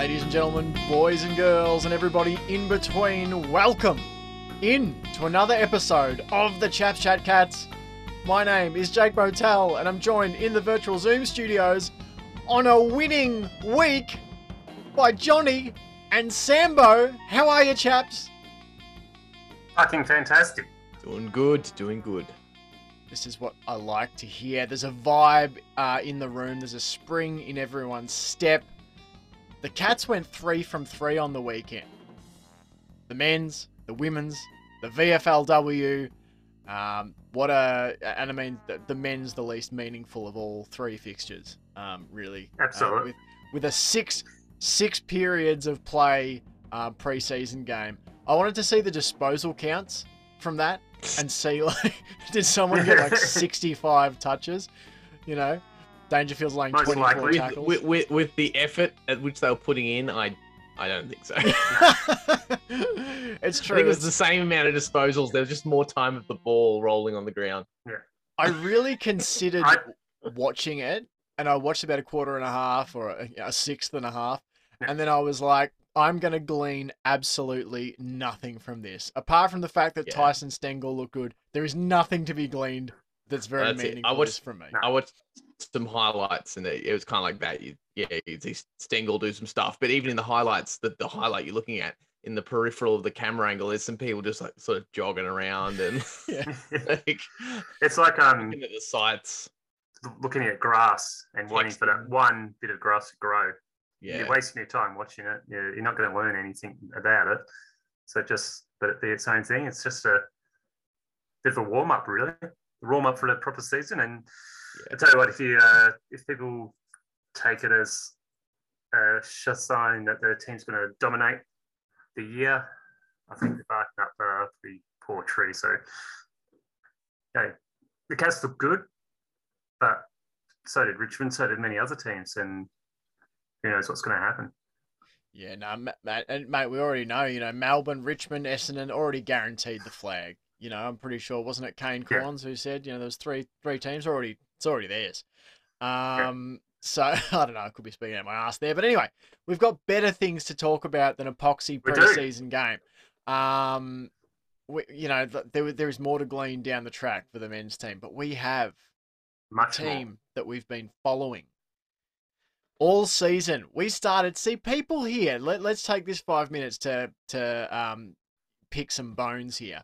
ladies and gentlemen, boys and girls, and everybody in between, welcome in to another episode of the Chaps Chat Cats. My name is Jake Motel, and I'm joined in the virtual Zoom studios on a winning week by Johnny and Sambo. How are you, chaps? Fucking fantastic. Doing good, doing good. This is what I like to hear. There's a vibe uh, in the room. There's a spring in everyone's step. The Cats went three from three on the weekend. The men's, the women's, the VFLW. Um, what a and I mean the, the men's the least meaningful of all three fixtures. Um, really, Uh, Absolutely. with, with a six six periods of play uh, preseason game. I wanted to see the disposal counts from that and see like did someone get like 65 touches you know dangerfield's laying Most 24 likely. tackles With, with, with the effort at which they were putting in, I I don't think so. it's I true think it was the same amount of disposals. There was just more time of the ball rolling on the ground. Yeah. i really considered I- watching it and i watched about a quarter and a half or a, a sixth and a half Yeah. and then i was like i'm going to glean absolutely nothing from this apart from the fact that Yeah. tyson stengel looked good there is nothing to be gleaned that's very That's it. I meaningful watched- from me I watched some highlights and it, it was kind of like that. You, yeah, you see Stengel do some stuff, but even in the highlights, the, the highlight you're looking at in the peripheral of the camera angle, there's some people just like sort of jogging around and yeah like it's like um looking at the sights. looking at grass and waiting for that one bit of grass to grow. Yeah, You're wasting your time watching it. You're, you're not going to learn anything about it. So just but it be its own thing. It's just a bit of a warm up, really. Warm up for the proper season. And I tell you what, if you uh, if people take it as a sign that their team's going to dominate the year, I think they're barking up a pretty poor tree. So, okay, the Cats look good, but so did Richmond, so did many other teams, and who knows what's going to happen. Yeah, no, mate, and mate, we already know. You know, Melbourne, Richmond, Essendon already guaranteed the flag. You know, I'm pretty sure, wasn't it Kane Yeah. Cornes who said, you know, there's three three teams already. It's already theirs. Um, so I don't know. I could be speaking out my ass there, but anyway, we've got better things to talk about than a poxy We do. preseason game. Um, we, you know, there there is more to glean down the track for the men's team, but we have Much team that we've been following all season. We started see people here. Let, let's take this five minutes to to um, pick some bones here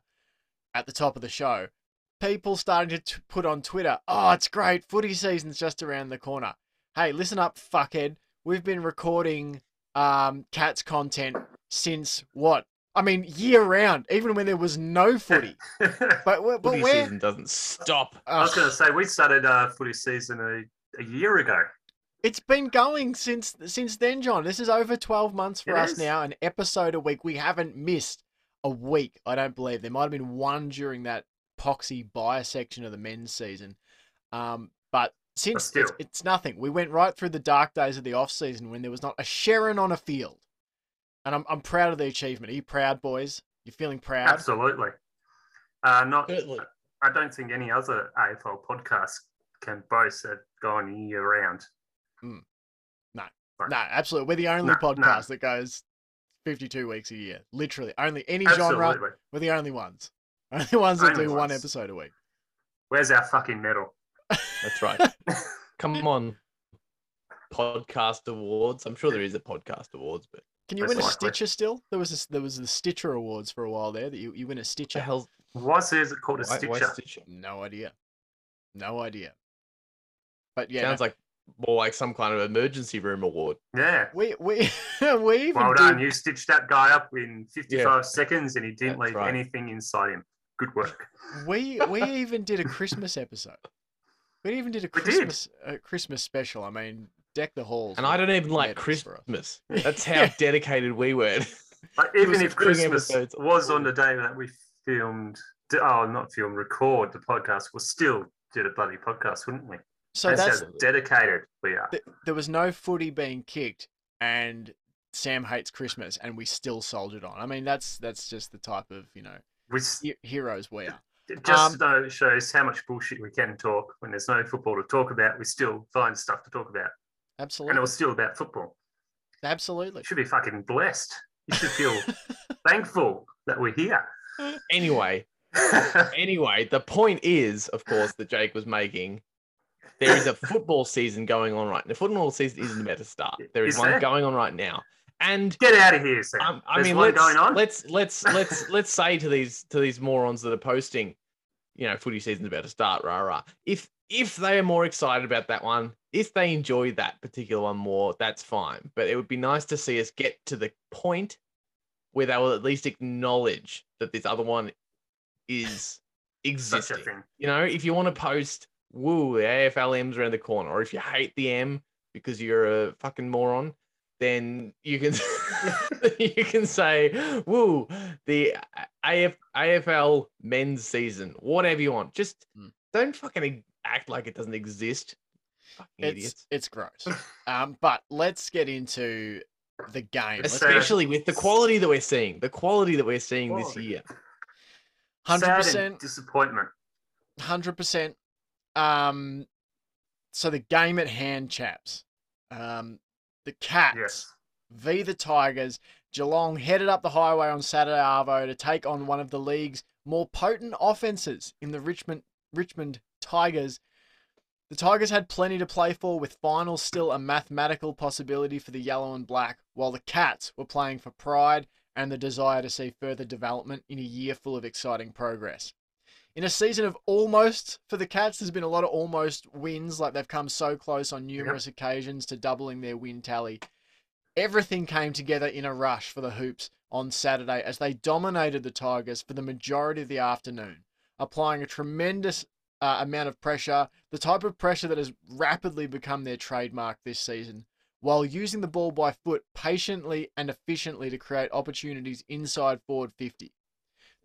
at the top of the show. People starting to t- put on Twitter, "Oh, it's great! Footy season's just around the corner." Hey, listen up, fuckhead. We've been recording um, cats content since what? I mean, year round, even when there was no footy. more. But, we- but Footy where? season doesn't stop. I was going to say we started uh, footy season a, a year ago. It's been going since since then, John. This is over twelve months for It us is. now, an episode a week. We haven't missed a week. I don't believe there might have been one during that poxy buyer section of the men's season, um, but since it's, still. it's nothing. We went right through the dark days of the off season when there was not a Sherrin on a field, and I'm I'm proud of the achievement. Are you proud, boys? You're feeling proud? Absolutely. Uh, not. Certainly. I don't think any other AFL podcast can boast of going year round. No, No, absolutely. We're the only No, no. podcast that goes 52 weeks a year. Literally, only any genre. We're the only ones. Only ones that Only do one ones. episode a week. Where's our fucking medal? That's right. Come on. Podcast awards. I'm sure there is a podcast awards, but Can you Most win a likely. Stitcher still? There was a, there was the Stitcher Awards for a while there that you, you win a what the Stitcher. hell's Why is it called a why, why stitcher? Stitcher? No idea. No idea. But yeah, Sounds no, like more like some kind of emergency room award. Yeah. we we we even Well did, done. You stitched that guy up in 55 seconds and he didn't That's leave right. anything inside him. Good work. we we even did a Christmas episode. We even did a We did. Christmas a Christmas special. I mean, deck the halls. And I don't even like medals for us. Christmas. That's how Yeah. dedicated we were. Like, even if Christmas episodes. was on the day that we filmed, oh, not film, record the podcast, we still did a bloody podcast, wouldn't we? So that's, that's how dedicated we are. th- there was no footy being kicked, and Sam hates Christmas, and we still soldiered on. I mean, that's that's just the type of you know We he- heroes we are. it just Um, know- shows how much bullshit we can talk when there's no football to talk about. We still find stuff to talk about, Absolutely. and it was still about football. Absolutely. You should be fucking blessed. You should feel thankful that we're here. Anyway, anyway, the point is, of course, that Jake was making. There is a football season going on right now. The football season isn't about to start. There is, Is one there? going on right now, and Get out of here, Sam. um, I There's mean, let's, going on. let's let's let's let's say to these to these morons that are posting, you know, footy season's about to start, rah rah. If if they are more excited about that one, if they enjoy that particular one more, that's fine. But it would be nice to see us get to the point where they will at least acknowledge that this other one is existing. You know, if you want to post, woo, the AFL M's around the corner, or if you hate the M because you're a fucking moron, then you can you can say, woo, the AF, AFL men's season, whatever you want. Just Mm. don't fucking act like it doesn't exist. Fucking It's idiots. it's gross. Um, but let's get into the game. Let's Especially with the quality that we're seeing, the quality that we're seeing this year. Hundred percent disappointment. hundred percent. Um, so the game at hand, chaps. Um, the Cats Yes. v the Tigers. Geelong headed up the highway on Saturday Arvo to take on one of the league's more potent offenses in the Richmond Richmond Tigers. The Tigers had plenty to play for, with finals still a mathematical possibility for the yellow and black, while the Cats were playing for pride and the desire to see further development in a year full of exciting progress. In a season of almost for the Cats, there's been a lot of almost wins, like they've come so close on numerous occasions to doubling their win tally. Everything came together in a rush for the Hoops on Saturday as they dominated the Tigers for the majority of the afternoon, applying a tremendous uh, amount of pressure, the type of pressure that has rapidly become their trademark this season, while using the ball by foot patiently and efficiently to create opportunities inside forward 50.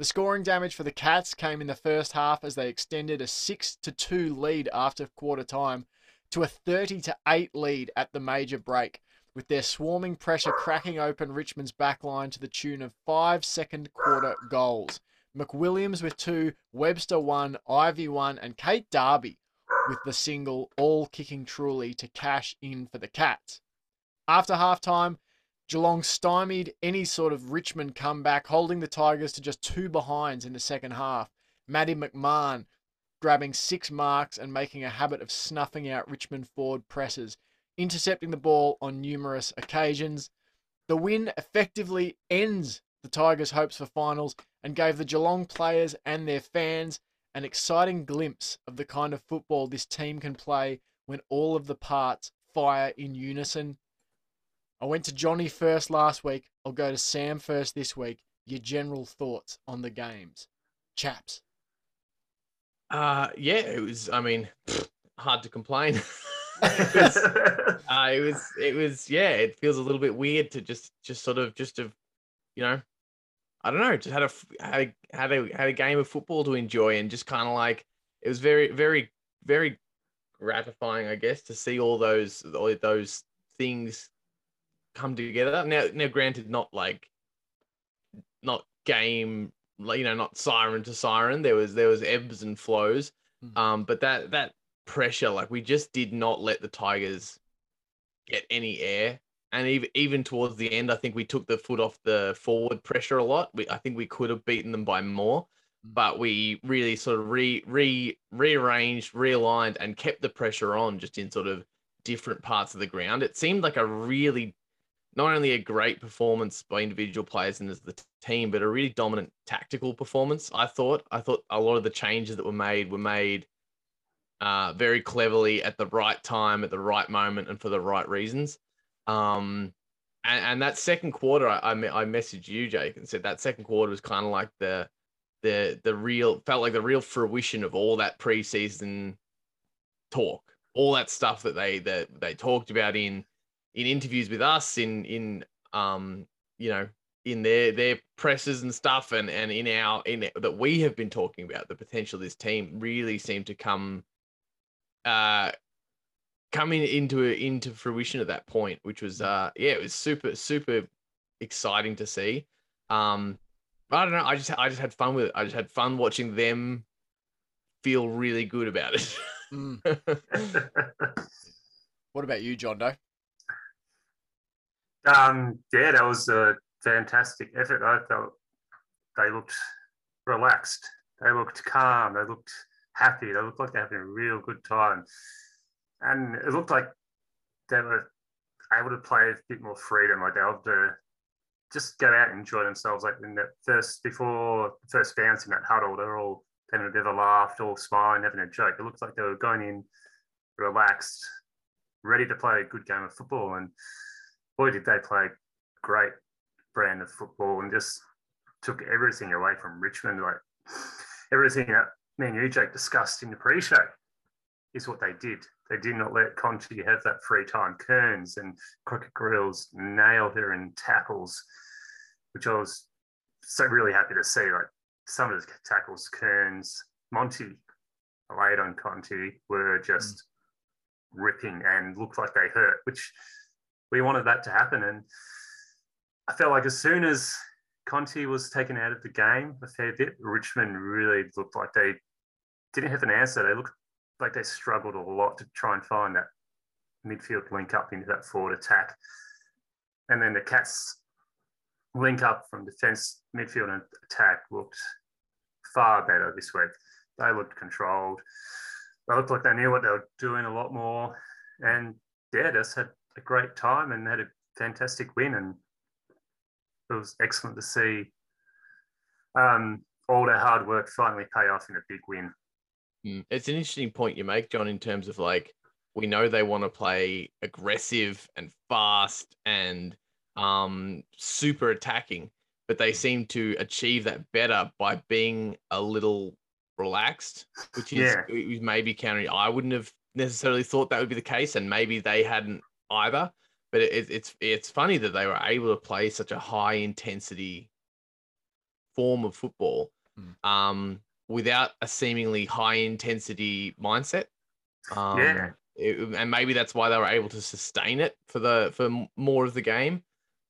The scoring damage for the Cats came in the first half as they extended a 6 to 2 lead after quarter time to a 30 to 8 lead at the major break, with their swarming pressure cracking open Richmond's backline to the tune of five second quarter goals. McWilliams with two, Webster one, Ivy one, and Kate Darby with the single, all kicking truly to cash in for the Cats. After halftime, Geelong stymied any sort of Richmond comeback, holding the Tigers to just two behinds in the second half. Maddie McMahon grabbing six marks and making a habit of snuffing out Richmond forward presses, intercepting the ball on numerous occasions. The win effectively ends the Tigers' hopes for finals and gave the Geelong players and their fans an exciting glimpse of the kind of football this team can play when all of the parts fire in unison. I went to Johnny first last week. I'll go to Sam first this week. Your general thoughts on the games, chaps. Uh, yeah, it was. I mean, hard to complain. it was, uh, it was. It was. Yeah, it feels a little bit weird to just, just sort of, just to, you know, I don't know, just had a f- had a had a had a game of football to enjoy, and just kind of like it was very, very, very gratifying, I guess, to see all those all those things come together. Now, now, granted, not like, not game, you know, not siren to siren. There was there was ebbs and flows, Mm. um, but that that pressure, like we just did not let the Tigers get any air. And even even towards the end, I think we took the foot off the forward pressure a lot. We I think we could have beaten them by more, Mm. but we really sort of re re rearranged, realigned, and kept the pressure on just in sort of different parts of the ground. It seemed like a really not only a great performance by individual players and as the team, but a really dominant tactical performance. I thought. I thought a lot of the changes that were made were made uh, very cleverly at the right time, at the right moment, and for the right reasons. Um, and, and that second quarter, I, I I messaged you, Jake, and said that second quarter was kind of like the the the real felt like the real fruition of all that preseason talk, all that stuff that they that they talked about in in interviews with us, in in um you know in their their presses and stuff, and and in our in that we have been talking about the potential of this team really seemed to come uh coming into into fruition at that point, which was uh yeah, it was super super exciting to see. Um, I don't know. I just I just had fun with it. I just had fun watching them feel really good about it. Mm. What about you, John Doe? Um, yeah, that was a fantastic effort. I felt they looked relaxed. They looked calm. They looked happy. They looked like they're having a real good time. And it looked like they were able to play a bit more freedom. Like they were able to just go out and enjoy themselves. Like in that first, before the first bounce in that huddle, they're all having a bit of a laugh, all smiling, having a joke. It looked like they were going in relaxed, ready to play a good game of football. And boy, did they play great brand of football and just took everything away from Richmond. Like everything that me and you, Jake, discussed in the pre-show is what they did. They did not let Conti have that free time. Kearns and Crockett Grills nailed her in tackles, which I was so really happy to see. Like some of the tackles, Kearns, Monty, laid on Conti were just mm. ripping and looked like they hurt, which we wanted that to happen. And I felt like as soon as Conti was taken out of the game a fair bit, Richmond really looked like they didn't have an answer. They looked like they struggled a lot to try and find that midfield link up into that forward attack. And then the Cats link up from defence, midfield and attack looked far better this week. They looked controlled. They looked like they knew what they were doing a lot more. And yeah, just had a great time and had a fantastic win. And it was excellent to see um, all their hard work finally pay off in a big win. Mm. It's an interesting point you make, John, in terms of like we know they want to play aggressive and fast and um, super attacking, but they seem to achieve that better by being a little relaxed, which is yeah. maybe countering. I wouldn't have necessarily thought that would be the case, and maybe they hadn't either. But it, it's it's funny that they were able to play such a high intensity form of football. Mm. Um, without a seemingly high intensity mindset. Um, yeah. It, and maybe that's why they were able to sustain it for the for more of the game,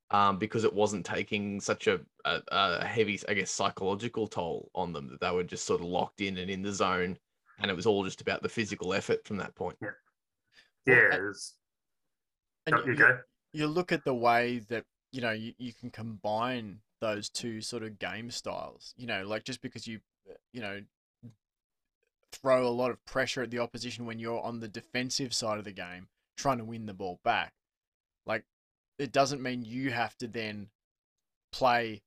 um, because it wasn't taking such a, a, a heavy, I guess, psychological toll on them that they were just sort of locked in and in the zone, and it was all just about the physical effort from that point. Yeah, yeah. Well, and, you, you, you look at the way that you know you, you can combine those two sort of game styles. You know, like just because you uh, you know, throw a lot of pressure at the opposition when you're on the defensive side of the game trying to win the ball back. Like, it doesn't mean you have to then play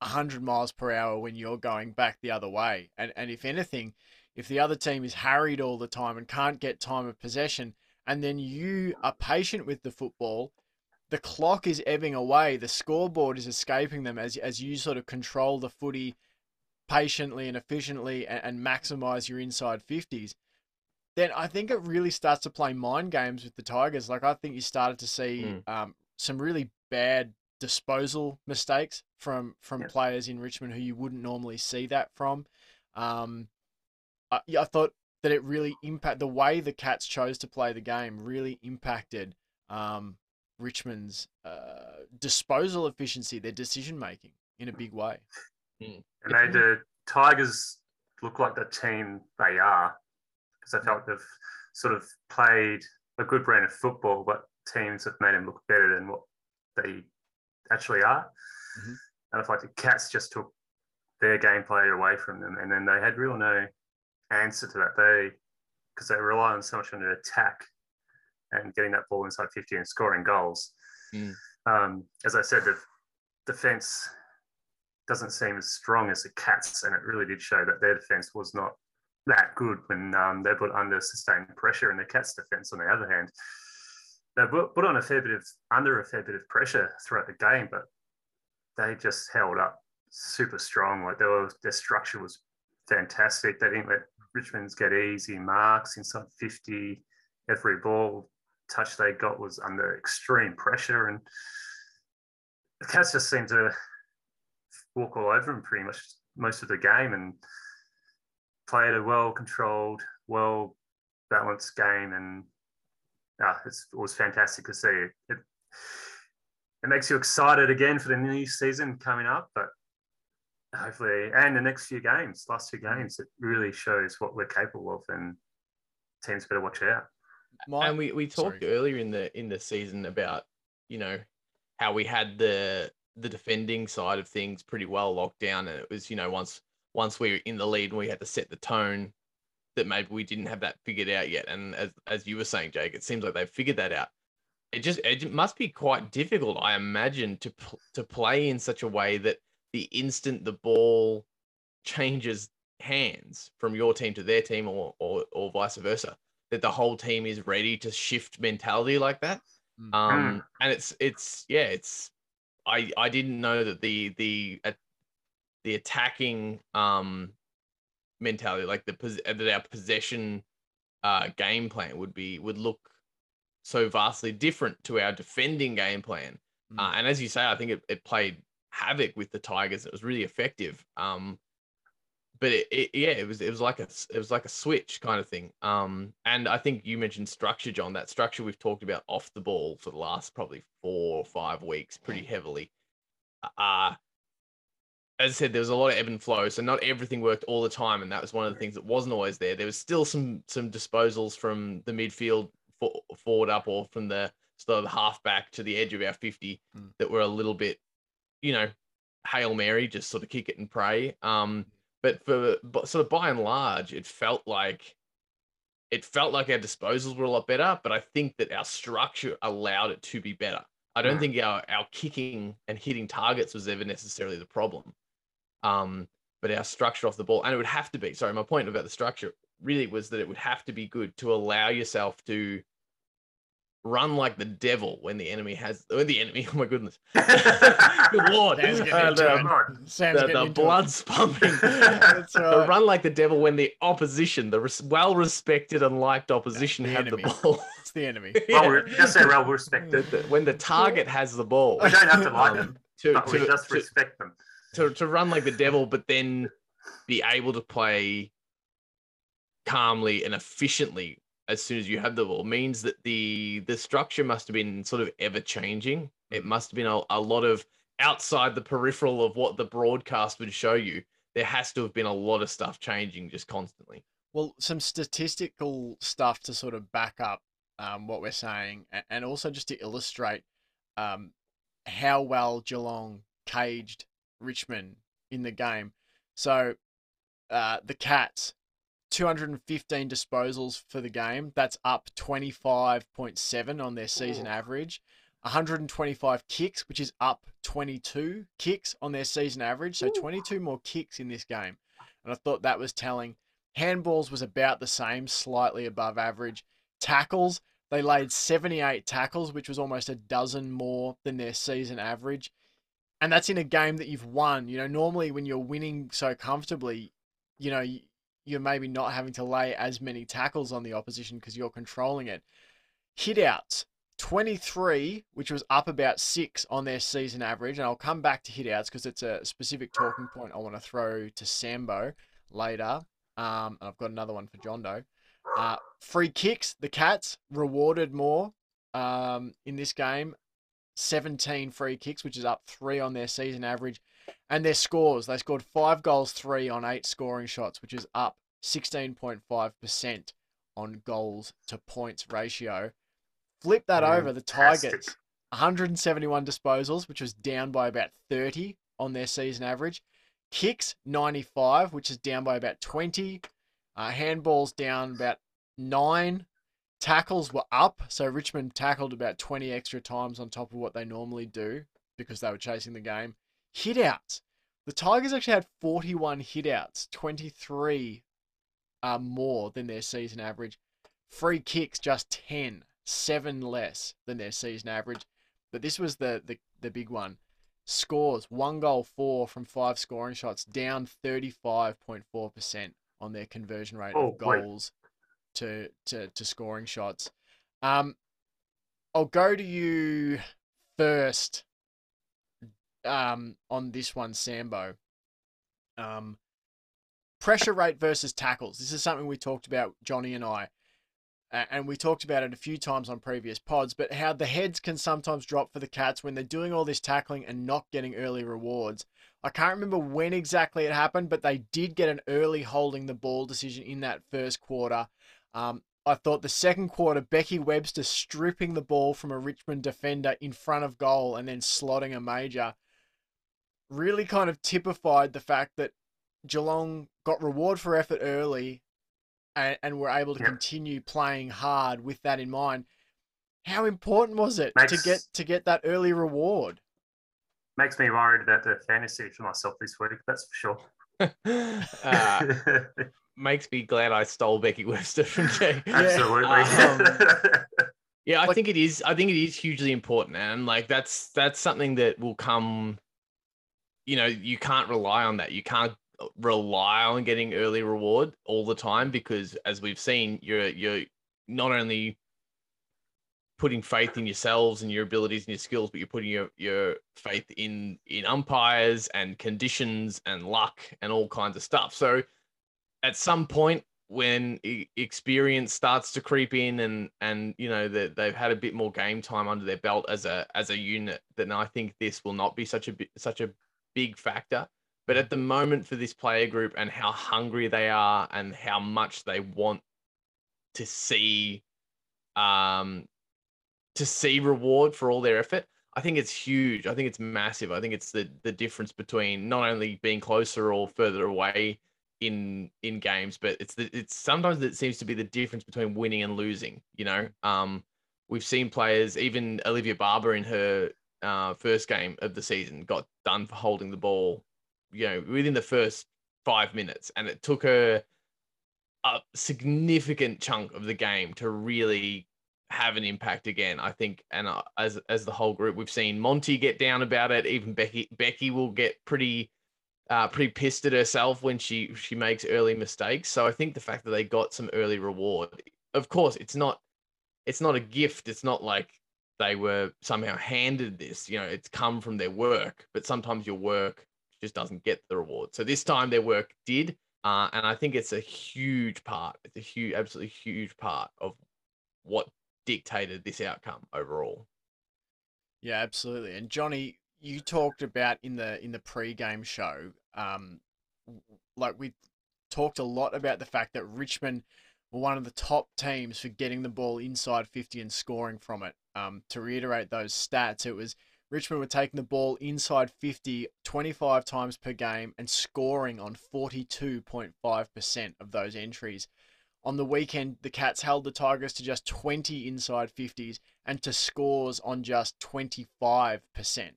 100 miles per hour when you're going back the other way. And, and if anything, if the other team is harried all the time and can't get time of possession, and then you are patient with the football, the clock is ebbing away, the scoreboard is escaping them as, as you sort of control the footy patiently and efficiently and, and maximize your inside 50s, then I think it really starts to play mind games with the Tigers. Like, I think you started to see mm. um, some really bad disposal mistakes from from players in Richmond who you wouldn't normally see that from. Um, I, I thought that it really impact the way the Cats chose to play the game really impacted um, Richmond's uh, disposal efficiency, their decision making in a big way. Mm. And they, the Tigers look like the team they are because I felt they've sort of played a good brand of football, but teams have made them look better than what they actually are. Mm-hmm. And I felt like the Cats just took their gameplay away from them, and then they had real no answer to that. They because they rely on so much on the attack and getting that ball inside 50 and scoring goals. Mm. Um, as I said, the defense doesn't seem as strong as the Cats, and it really did show that their defence was not that good when um, they're put under sustained pressure. And the Cats' defence, on the other hand, they put on a fair bit of under a fair bit of pressure throughout the game, but they just held up super strong. Like were, their structure was fantastic. They didn't let Richmond's get easy marks inside 50. Every ball touch they got was under extreme pressure, and the Cats just seemed to walk all over them pretty much most of the game and played a well controlled, well balanced game. And uh, it was fantastic to see. It, it, it makes you excited again for the new season coming up, but hopefully, and the next few games, last two mm. games, it really shows what we're capable of, and teams better watch out. My, and we, we talked sorry. earlier in the in the season about you know how we had the the defending side of things pretty well locked down, and it was you know once once we were in the lead and we had to set the tone that maybe we didn't have that figured out yet. And as as you were saying, Jake, it seems like they've figured that out. It just it must be quite difficult, I imagine, to pl- to play in such a way that the instant the ball changes hands from your team to their team or or, or vice versa, that the whole team is ready to shift mentality like that. Mm. Um, and it's it's yeah, it's I I didn't know that the the uh, the attacking um mentality, like the that our possession uh game plan would be would look so vastly different to our defending game plan. Mm. Uh, and as you say, I think it, it played havoc with the Tigers. It was really effective. Um, but it, it, yeah, it was it was like a it was like a switch kind of thing. Um, and I think you mentioned structure, John. That structure we've talked about off the ball for the last probably four or five weeks, pretty heavily. Uh as I said, there was a lot of ebb and flow, so not everything worked all the time, and that was one of the things that wasn't always there. There was still some some disposals from the midfield for, forward up or from the sort of half back to the edge of our fifty Mm. that were a little bit, you know, hail mary, just sort of kick it and pray. Um, but for but sort of by and large, it felt like it felt like our disposals were a lot better, but I think that our structure allowed it to be better. I don't Mm. think our our kicking and hitting targets was ever necessarily the problem. Um, but our structure off the ball, and it would have to be. Sorry, my point about the structure really was that it would have to be good to allow yourself to run like the devil when the enemy has when the enemy. Oh my goodness, good lord, Sam's getting And, into it. Sam's the, getting the blood's pumping. That's The right. run like the devil when the opposition, the res- well-respected and liked opposition, the have the ball. It's the enemy. Yeah. we just say well respected when the target has the ball, We don't have to like Um, them, to, but we just to, respect them. to, to run like the devil, but then be able to play calmly and efficiently as soon as you have the ball means that the the structure must have been sort of ever changing. It must have been a, a lot of outside the peripheral of what the broadcast would show you. There has to have been a lot of stuff changing just constantly. Well, some statistical stuff to sort of back up um, what we're saying, and also just to illustrate um, how well Geelong caged Richmond in the game. So, uh, the Cats, 215 disposals for the game. That's up 25.7 on their season Ooh. average. 125 kicks, which is up 22 kicks on their season average. So, 22 more kicks in this game. And I thought that was telling. Handballs was about the same, slightly above average. Tackles, they laid 78 tackles, which was almost a dozen more than their season average. And that's in a game that you've won. You know, normally when you're winning so comfortably, you know, you're maybe not having to lay as many tackles on the opposition because you're controlling it. Hitouts, 23, which was up about six on their season average. And I'll come back to hitouts because it's a specific talking point I want to throw to Sambo later. Um, and I've got another one for John Doe. Uh, free kicks, the Cats rewarded more um, in this game. 17 free kicks, which is up three on their season average. And their scores, they scored five goals, three on eight scoring shots, which is up 16.5% on goals to points ratio. Flip that over, the Tigers, 171 disposals, which was down by about 30 on their season average. Kicks, 95, which is down by about 20. Uh, handballs down about nine. Tackles were up, so Richmond tackled about 20 extra times on top of what they normally do because they were chasing the game. Hitouts. The Tigers actually had 41 hitouts, 23 uh, more than their season average. Free kicks, just 10, seven less than their season average. But this was the, the, the big one. Scores, one goal, four from five scoring shots, down 35.4% on their conversion rate Oh, of goals to, to, to scoring shots. Um, I'll go to you first um, on this one, Sambo. Um, pressure rate versus tackles. This is something we talked about, Johnny and I, and we talked about it a few times on previous pods. But how the heads can sometimes drop for the Cats when they're doing all this tackling and not getting early rewards. I can't remember when exactly it happened, but they did get an early holding the ball decision in that first quarter. Um, I thought the second quarter, Becky Webster stripping the ball from a Richmond defender in front of goal and then slotting a major really kind of typified the fact that Geelong got reward for effort early and, and were able to Yep. continue playing hard with that in mind. How important was it to get to get that early reward? Makes me worried about the fantasy for myself this week. That's for sure. uh, makes me glad I stole Becky Webster from Jay. Absolutely. Um, Yeah, I Like- think it is. I think it is hugely important, and like that's that's something that will come. You know, you can't rely on that. You can't uh, rely on getting early reward all the time because, as we've seen, you're you're not only putting faith in yourselves and your abilities and your skills, but you're putting your your faith in in umpires and conditions and luck and all kinds of stuff. So, at some point, when experience starts to creep in and and you know that they've had a bit more game time under their belt as a as a unit then i think this will not be such a such a big factor. But at the moment for this player group and how hungry they are and how much they want to see um to see reward for all their effort i think it's huge. I think it's massive. I think it's the the difference between not only being closer or further away in in games but it's the, it's sometimes it seems to be the difference between winning and losing you know? Um we've seen players even olivia barber in her uh, first game of the season got done for holding the ball you know within the first five minutes and it took her a significant chunk of the game to really have an impact again i think and uh, as as the whole group we've seen monty get down about it even becky becky will get pretty uh, pretty pissed at herself when she she makes early mistakes. So I think the fact that they got some early reward, of course, it's not it's not a gift. It's not like they were somehow handed this. You know, it's come from their work. But sometimes your work just doesn't get the reward. So this time their work did, uh, and I think it's a huge part. It's a huge, absolutely huge part of what dictated this outcome overall. Yeah, absolutely. And Johnny, you talked about in the in the pre-game show, um, like we talked a lot about the fact that Richmond were one of the top teams for getting the ball inside 50 and scoring from it. Um, to reiterate those stats, it was Richmond were taking the ball inside 50 25 times per game and scoring on 42.5% of those entries. On the weekend, the Cats held the Tigers to just 20 inside 50s and to scores on just 25%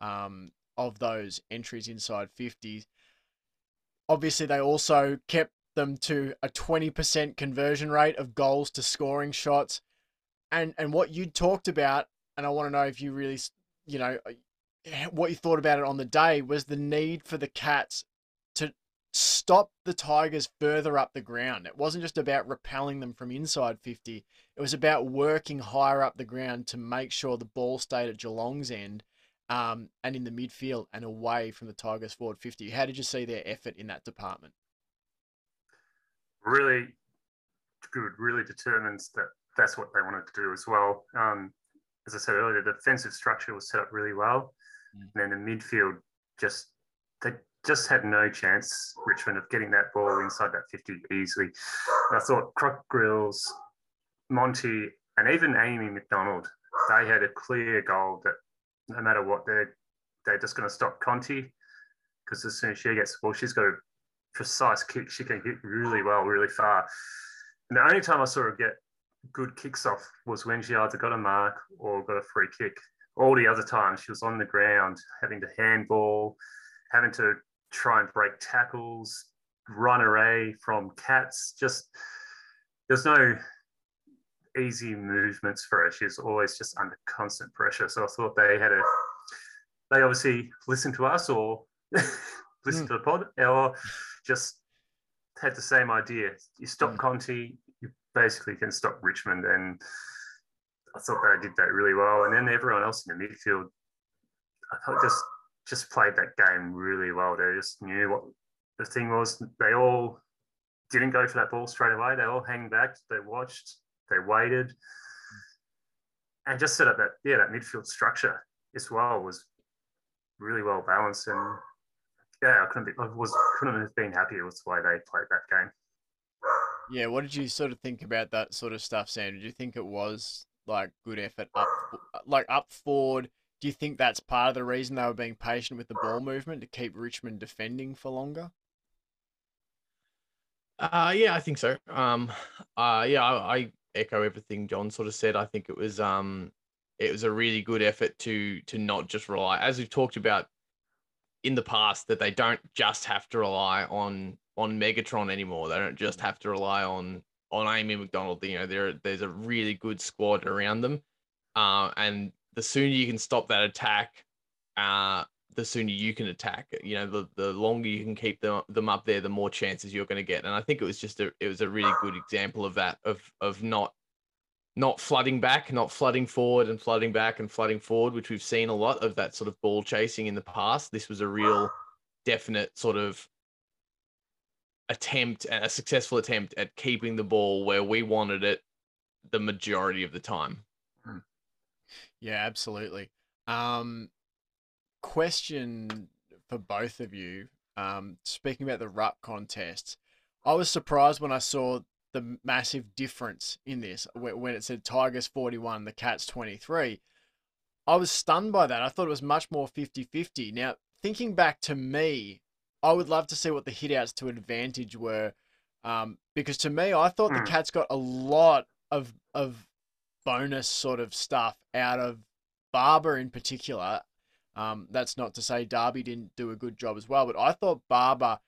um, of those entries inside 50s. Obviously, they also kept them to a 20% conversion rate of goals to scoring shots. And, and what you talked about, and I want to know if you really, you know, uh, what you thought about it on the day was the need for the Cats to stop the Tigers further up the ground. It wasn't just about repelling them from inside 50. It was about working higher up the ground to make sure the ball stayed at Geelong's end um, and in the midfield and away from the Tigers forward 50. How did you see their effort in that department? really good, really determines that that's what they wanted to do as well. Um, as I said earlier, the defensive structure was set up really well, Mm. and then the midfield just they just had no chance, Richmond, of getting that ball inside that 50 easily. And I thought Croc Grills, Monty, and even Amy McDonald, they had a clear goal that no matter what, they're they're just going to stop Conti because as soon as she gets the ball, she's got a precise kick. She can hit really well, really far. And the only time I saw her get good kicks off was when she either got a mark or got a free kick. All the other times she was on the ground, having to handball, having to try and break tackles, run away from cats. Just there's no easy movements for her. She's always just under constant pressure. So I thought they had a they obviously listened to us or listened to the pod or just had the same idea. You stop Mm. Conti, basically can stop Richmond. And I thought they did that really well. And then everyone else in the midfield, I thought just just played that game really well. They just knew what the thing was. They all didn't go for that ball straight away. They all hang back. They watched. They waited, and just set up that yeah that midfield structure as well was really well balanced. And yeah, I couldn't be I was couldn't have been happier with the way they played that game. Yeah, what did you sort of think about that sort of stuff, Sam? Did you think it was like good effort up, like up forward? Do you think that's part of the reason they were being patient with the ball movement to keep Richmond defending for longer? Uh, yeah, I think so. Um, uh, yeah, I, I echo everything John sort of said. I think it was um, it was a really good effort to to not just rely, as we've talked about in the past, that they don't just have to rely on on Megatron anymore. They don't just have to rely on on Amy McDonald. You know, there there's a really good squad around them, uh, and the sooner you can stop that attack, uh, the sooner you can attack. You know, the, the longer you can keep them them up there, the more chances you're going to get. And I think it was just a it was a really good example of that of of not not flooding back, not flooding forward and flooding back and flooding forward, which we've seen a lot of that sort of ball chasing in the past. This was a real definite sort of attempt, a successful attempt at keeping the ball where we wanted it the majority of the time. Hmm. Yeah, absolutely. Um, question for both of you. Um, speaking about the ruck contest, I was surprised when I saw the massive difference in this when it said Tigers 41, the Cats 23. I was stunned by that. I thought it was much more 50 50. Now, thinking back to me, I would love to see what the hitouts to advantage were. Um, because to me, I thought the hmm. Cats got a lot of, of bonus sort of stuff out of Barber in particular. Um, that's not to say Darby didn't do a good job as well, but I thought Barber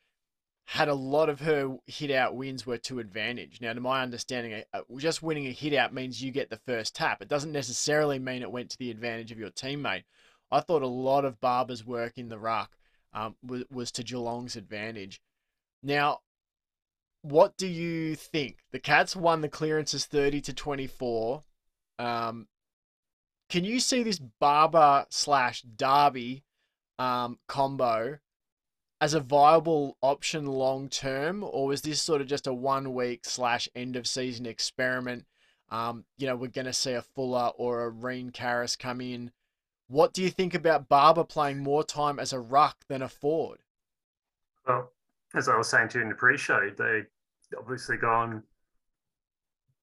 had a lot of her hit out wins were to advantage. Now, to my understanding, just winning a hit out means you get the first tap. It doesn't necessarily mean it went to the advantage of your teammate. I thought a lot of Barber's work in the ruck um, was, was to Geelong's advantage. Now, what do you think? The Cats won the clearances 30 to 24. Um, can you see this Barber slash Darby um, combo as a viable option long term, or was this sort of just a one week slash end of season experiment? Um, you know, we're going to see a Fuller or a Reen Karras come in. What do you think about Barber playing more time as a ruck than a forward? Well, as I was saying to you in the pre-show, they obviously gone.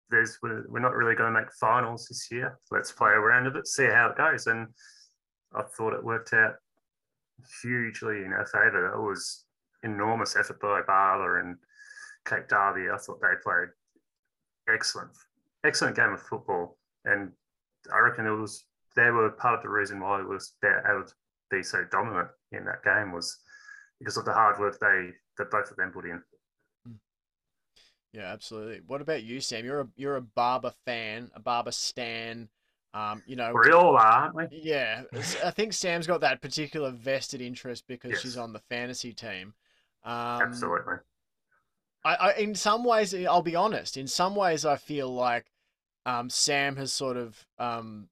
There's we're not really going to make finals this year. Let's play around with it, see how it goes, and I thought it worked out hugely in our favour. It was enormous effort by Barber and Kate Darby. I thought they played excellent, excellent game of football, and I reckon it was they were part of the reason why it was able to be so dominant in that game was because of the hard work they that both of them put in. Yeah, absolutely. What about you, Sam? You're a you're a Barber fan, a Barber stan. Um, you know, we all are, aren't we? Yeah, I think Sam's got that particular vested interest because yes. she's on the fantasy team. Um, Absolutely. I, I, in some ways, I'll be honest. In some ways, I feel like um, Sam has sort of um,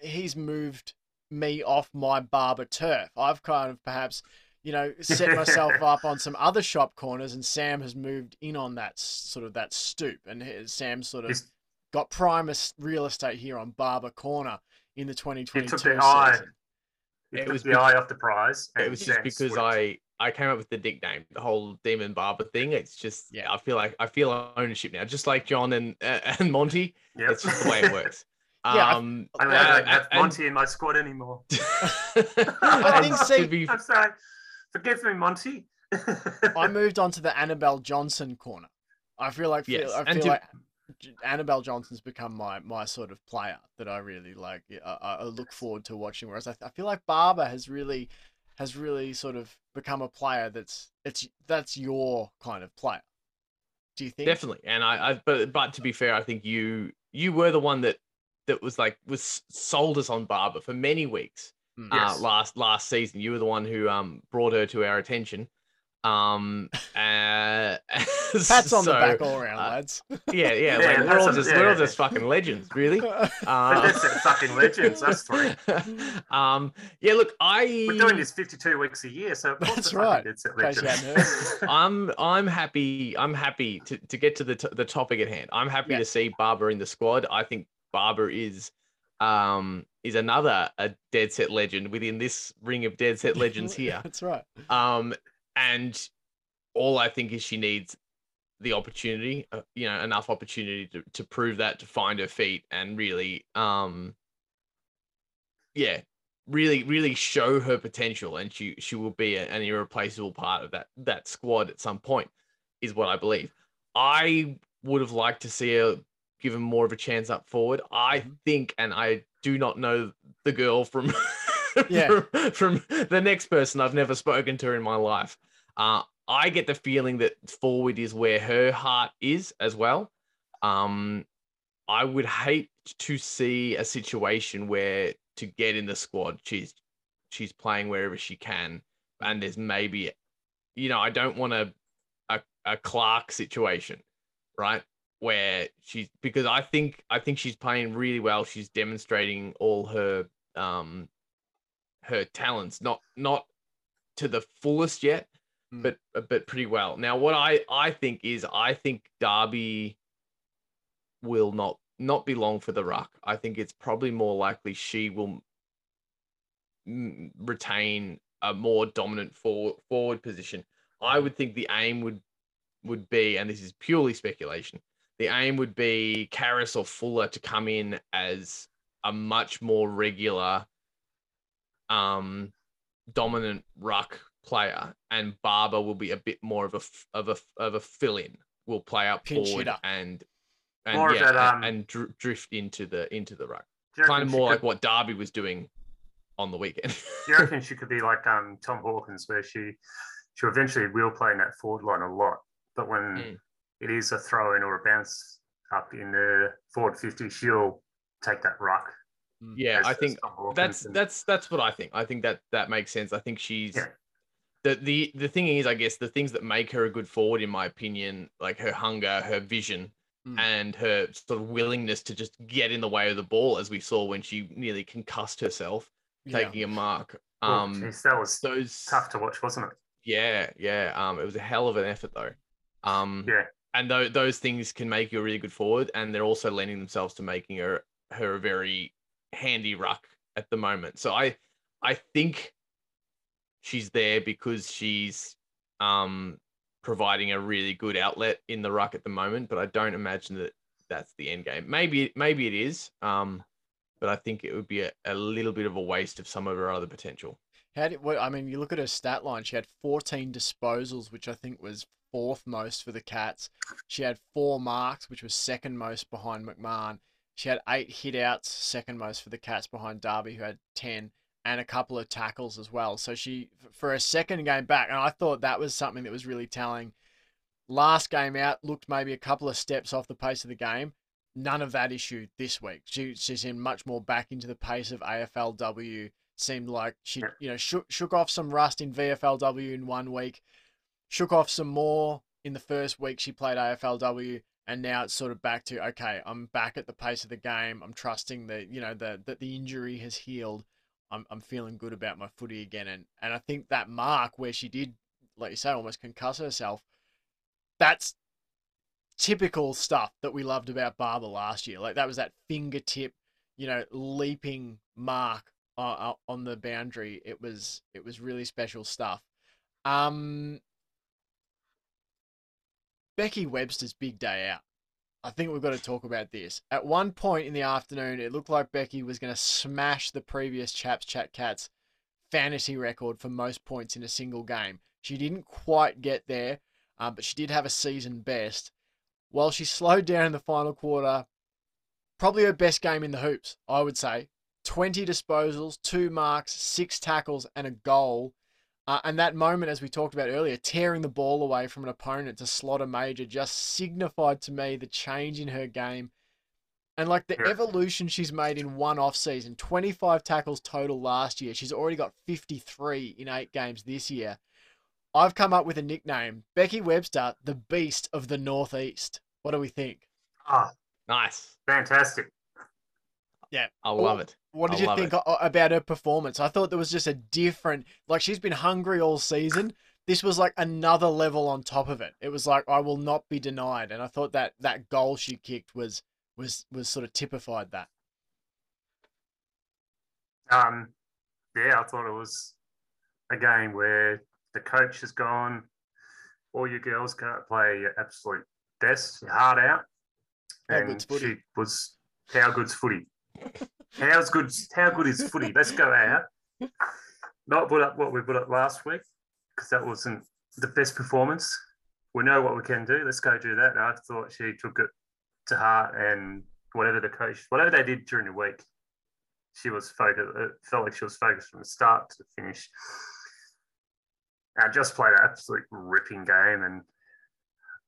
he's moved me off my barber turf. I've kind of perhaps, you know, set myself up on some other shop corners, and Sam has moved in on that sort of that stoop, and Sam sort of got prime real estate here on Barber Corner in the 2022 it took the season. Eye. It, it was the eye off the prize. It was just because I I came up with the nickname, the whole Demon Barber thing. It's just yeah, I feel like I feel ownership now, just like John and uh, and Monty. Yep. It's just the way it works. yeah, um, I, I, I don't have Monty in my squad anymore. I think. See, I'm sorry. Forgive me, Monty. I moved on to the Annabelle Johnson corner. I feel like yes. I feel to, like Annabelle Johnson's become my my sort of player that I really like. I, I look forward to watching. Whereas I, I feel like Barber has really has really sort of become a player that's it's that's your kind of player. Do you think? Definitely. And I, I but but to be fair, I think you you were the one that that was like was sold us on Barber for many weeks. Mm. Yes. Uh, last last season, you were the one who um brought her to our attention. Um, uh, Pats on the back all around, uh, lads. Yeah, yeah. yeah like, we're all just yeah, we're all just fucking legends, really. Um, that's it, fucking legends. That's three. Um, yeah. Look, I we're doing this fifty-two weeks a year, so that's right. I'm I'm happy. I'm happy to, to get to the t- the topic at hand. I'm happy yeah. to see Barber in the squad. I think Barber is um is another a dead set legend within this ring of dead set legends here. That's right. Um and all I think is she needs the opportunity, uh, you know, enough opportunity to, to prove that, to find her feet and really, um, yeah, really, really show her potential. And she, she will be an irreplaceable part of that, that squad at some point is what I believe. I would have liked to see her given more of a chance up forward. I Mhm. think, and I do not know the girl from, Yeah. from, from the next person I've never spoken to in my life. Uh, I get the feeling that forward is where her heart is as well. Um, I would hate to see a situation where to get in the squad, she's she's playing wherever she can, and there's maybe, you know, I don't want a a, a Clark situation, right? Where she's because I think I think she's playing really well. She's demonstrating all her um her talents, not not to the fullest yet, Mm. but but pretty well. Now, what I I think is I think Darby will not not be long for the ruck. I think it's probably more likely she will retain a more dominant forward forward position. I would think the aim would would be, and this is purely speculation, the aim would be Karras or Fuller to come in as a much more regular, um, dominant ruck player, and Barber will be a bit more of a f- of a of a fill in. Will play up Pinch forward hitter. and and More yeah, that, and- um, and, dr- drift into the into the ruck. Do you Kind of she more could- like what Darby was doing on the weekend. Do you reckon she could be like um, Tom Hawkins, where she she eventually will play in that forward line a lot, but when Mm. It is a throw in or a bounce up in the forward fifty, she'll take that ruck. yeah, as- I think that's and- that's that's what I think. I think that that makes sense. I think she's Yeah. the the the thing is, I guess the things that make her a good forward, in my opinion, like her hunger, her vision, Mm. and her sort of willingness to just get in the way of the ball, as we saw when she nearly concussed herself Yeah. taking a mark. Oh, Um, geez, that was those tough to watch, wasn't it? yeah, yeah. Um, it was a hell of an effort though. Um, Yeah. And th- those things can make you a really good forward, and they're also lending themselves to making her her a very handy ruck at the moment. So I I think she's there because she's um providing a really good outlet in the ruck at the moment, but I don't imagine that that's the end game. Maybe maybe it is. Um, but I think it would be a, a little bit of a waste of some of her other potential. How did, what, I mean, you look at her stat line. She had 14 disposals, which I think was fourth most for the Cats. She had four marks, which was second most behind McMahon. She had eight hit outs, second most for the Cats behind Darby, who had 10, and a couple of tackles as well. So she, for a second game back, and I thought that was something that was really telling. Last game out looked maybe a couple of steps off the pace of the game. None of that issue this week. She, she seemed much more back into the pace of AFLW seemed like she you know shook, shook off some rust in VFLW in one week, shook off some more in the first week she played AFLW, and now it's sort of back to okay, I'm back at the pace of the game. I'm trusting that you know the that the injury has healed. I'm I'm feeling good about my footy again, and and I think that mark where she did, like you say, almost concuss herself. That's typical stuff that we loved about Barber last year. Like that was that fingertip, you know, leaping mark uh, on the boundary. It was it was really special stuff. Um, Becky Webster's big day out. I think we've got to talk about this. At one point in the afternoon, it looked like Becky was going to smash the previous Chaps Chat Cats fantasy record for most points in a single game. She didn't quite get there, um, but she did have a season best. While she slowed down in the final quarter, probably her best game in the hoops, I would say. 20 disposals, two marks, six tackles, and a goal. Uh, and that moment, as we talked about earlier, tearing the ball away from an opponent to slot a major just signified to me the change in her game. And like the Yeah. evolution she's made in one off season 25 tackles total last year. She's already got 53 in eight games this year. I've come up with a nickname Becky Webster, the Beast of the Northeast. What do we think? Ah, Nice. fantastic. I love it. What did I you think it. about her performance? I thought there was just a different, like she's been hungry all season. This was like another level on top of it. It was like I will not be denied, and I thought that that goal she kicked was was was sort of typified that. Um, yeah, I thought it was a game where the coach has gone all you girls go out play your absolute best, your heart out. And good's footy? she was how good's footy. How's good? How good is footy? Let's go out. Not put up what we put up last week because that wasn't the best performance. We know what we can do. Let's go do that. And I thought she took it to heart and whatever the coach, whatever they did during the week, she was focused. It felt like she was focused from the start to the finish. I just played an absolute ripping game, and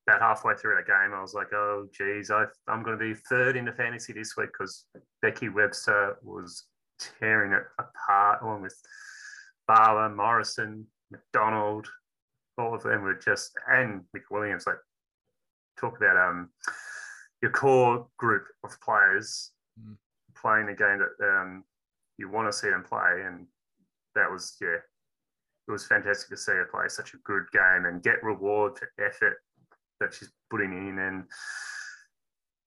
about halfway through the game, I was like, "Oh, geez, I, I'm going to be third in the fantasy this week because Becky Webster was tearing it apart, along with Barber, Morrison, McDonald, all of them were just, and McWilliams. Like, talk about um your core group of players Mm. playing the game that um you want to see them play, and that was yeah, it was fantastic to see her play such a good game and get reward for effort that she's putting in, and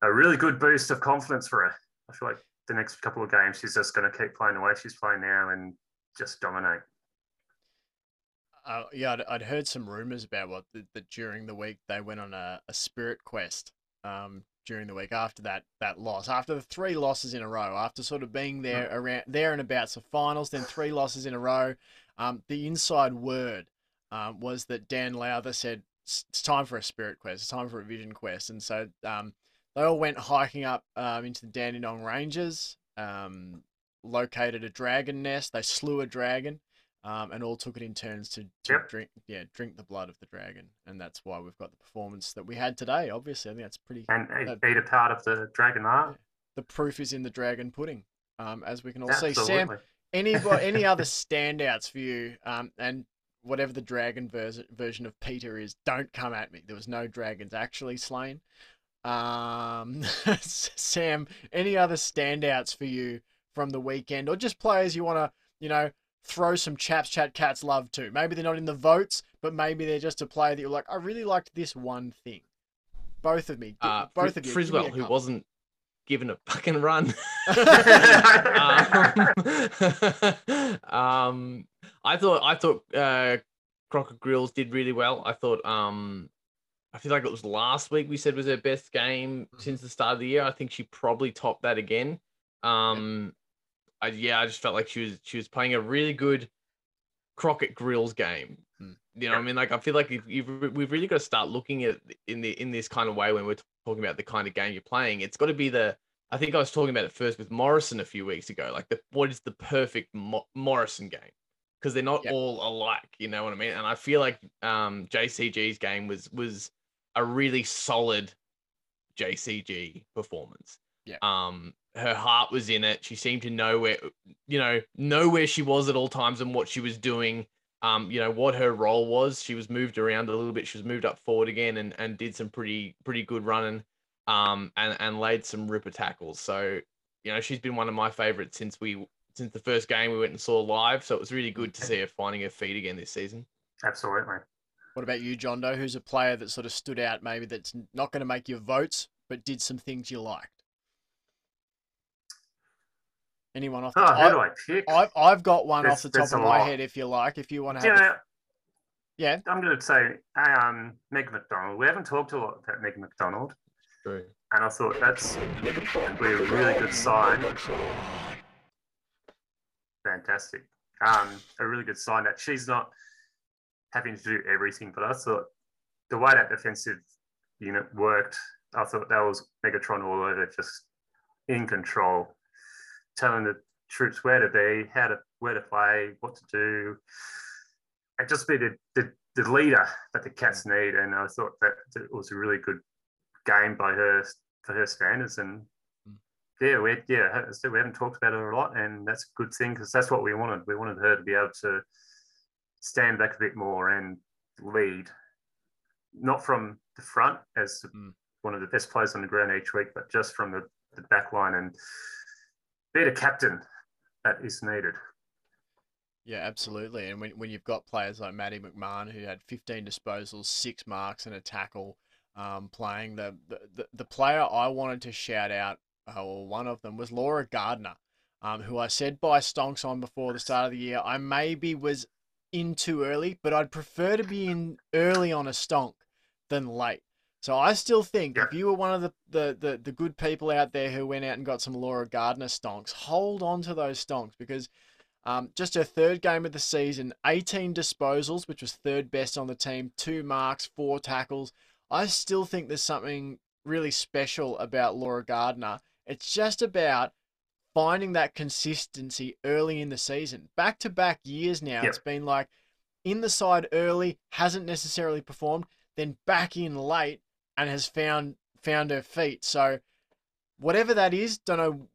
a really good boost of confidence for her. I feel like the next couple of games she's just going to keep playing the way she's playing now and just dominate. Uh, yeah, I'd, I'd heard some rumors about what that, that during the week they went on a, a spirit quest. Um, during the week after that that loss, after the three losses in a row, after sort of being there around there and about some finals, then three losses in a row. Um, the inside word um, was that Dan Lowther said "It's- time for a spirit quest, it's time for a vision quest, and so um, they all went hiking up um, into the Dandenong Ranges, um, located a dragon nest, they slew a dragon, um, and all took it in turns to, to Yep. drink yeah drink the blood of the dragon, and that's why we've got the performance that we had today. Obviously, I think that's pretty. and eat, That- eat a part of the dragon art. The proof is in the dragon pudding, um, as we can all see. Sam, any any other standouts for you? Um, and whatever the dragon vers- version of Peter is, don't come at me. There was no dragons actually slain. Um, Sam, any other standouts for you from the weekend, or just players you want to, you know, throw some chaps chat cats love to? Maybe they're not in the votes, but maybe they're just a player that you're like, I really liked this one thing. Both of me, Uh, both Fri- of you. Friswell, who wasn't given a fucking run. um, um, I thought I thought uh, Crockett Grills did really well. I thought um, I feel like it was last week we said was her best game Mm-hmm. since the start of the year. I think she probably topped that again. Um, I, yeah, I just felt like she was she was playing a really good Crockett Grills game. Mm. You know, what I mean, like I feel like if you've, we've really got to start looking at in the in this kind of way when we're talking about the kind of game you're playing. It's got to be the I think I was talking about it first with Morrison a few weeks ago. Like the what is the perfect Mo- Morrison game? Because they're not Yep. all alike. You know what I mean? And I feel like um, JCG's game was was a really solid JCG performance. Yeah. Um, her heart was in it. She seemed to know where, you know, know where she was at all times and what she was doing. Um, you know what her role was. She was moved around a little bit. She was moved up forward again and and did some pretty pretty good running. Um, and and laid some ripper tackles. So you know she's been one of my favorites since we since the first game we went and saw live. So it was really good to see her finding her feet again this season. Absolutely. What about you, John Doe? Who's a player that sort of stood out, maybe that's not going to make your votes, but did some things you liked? Anyone off the Oh, top? who do I pick? I've, I've got one There's- off the top of my lot. head, if you like. If you want to Do you a- yeah, I'm going to say um, Meg McDonald. We haven't talked a lot about Meg McDonald, True. and I thought that's be a really good sign. Fantastic. Um, a really good sign that she's not having to do everything. But I thought the way that defensive unit worked, I thought that was Megatron all over, just in control, telling the troops where to be, how to where to play, what to do, and just be the, the, the leader that the Cats need. And I thought that it was a really good game by her for her standards. And Mm. yeah, we yeah, we haven't talked about her a lot, and that's a good thing because that's what we wanted. We wanted her to be able to stand back a bit more and lead, not from the front as Mm. one of the best players on the ground each week, but just from the, the back line and be the captain that is needed. yeah, absolutely. And when, when you've got players like Maddie McMahon, who had 15 disposals, six marks, and a tackle, um, playing the, the the the player I wanted to shout out, uh, or one of them was Laura Gardner, um, who I said by stonks on before the start of the year. I maybe was in too early, but I'd prefer to be in early on a stonk than late. So I still think if you were one of the, the, the, the good people out there who went out and got some Laura Gardner stonks, hold on to those stonks because um, just her third game of the season, 18 disposals, which was third best on the team, two marks, four tackles. I still think there's something really special about Laura Gardner. It's just about finding that consistency early in the season. Back to back years now, Yep. it's been like in the side early, hasn't necessarily performed, then back in late and has found found her feet. So whatever that is, don't know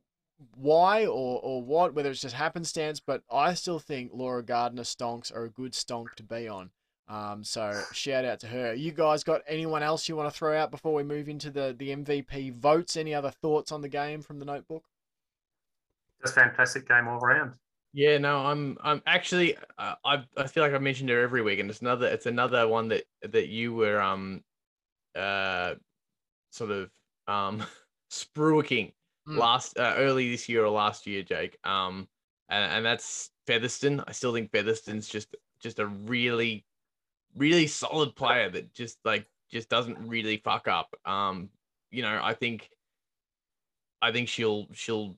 why or, or what, whether it's just happenstance, but I still think Laura Gardner stonks are a good stonk to be on. Um, so shout out to her. You guys got anyone else you want to throw out before we move into the, the MVP votes? Any other thoughts on the game from the notebook? Just fantastic game all around. Yeah, no, I'm I'm actually uh, I I feel like I mentioned her every week, and it's another it's another one that that you were um uh sort of um spruiking Mm. last uh, early this year or last year, Jake. Um, and, and that's Featherston. I still think Featherston's just just a really really solid player that just like just doesn't really fuck up. Um, you know, I think I think she'll she'll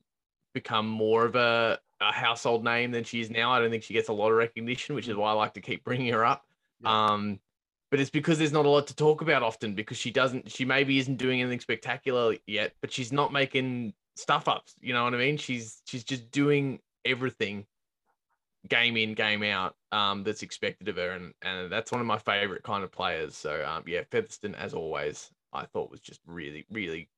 become more of a, a household name than she is now. I don't think she gets a lot of recognition, which is why I like to keep bringing her up. Yeah. Um, but it's because there's not a lot to talk about often because she doesn't she maybe isn't doing anything spectacular yet, but she's not making stuff ups. You know what I mean? She's she's just doing everything game in, game out, um, that's expected of her. And and that's one of my favorite kind of players. So um yeah, Featherston as always, I thought was just really, really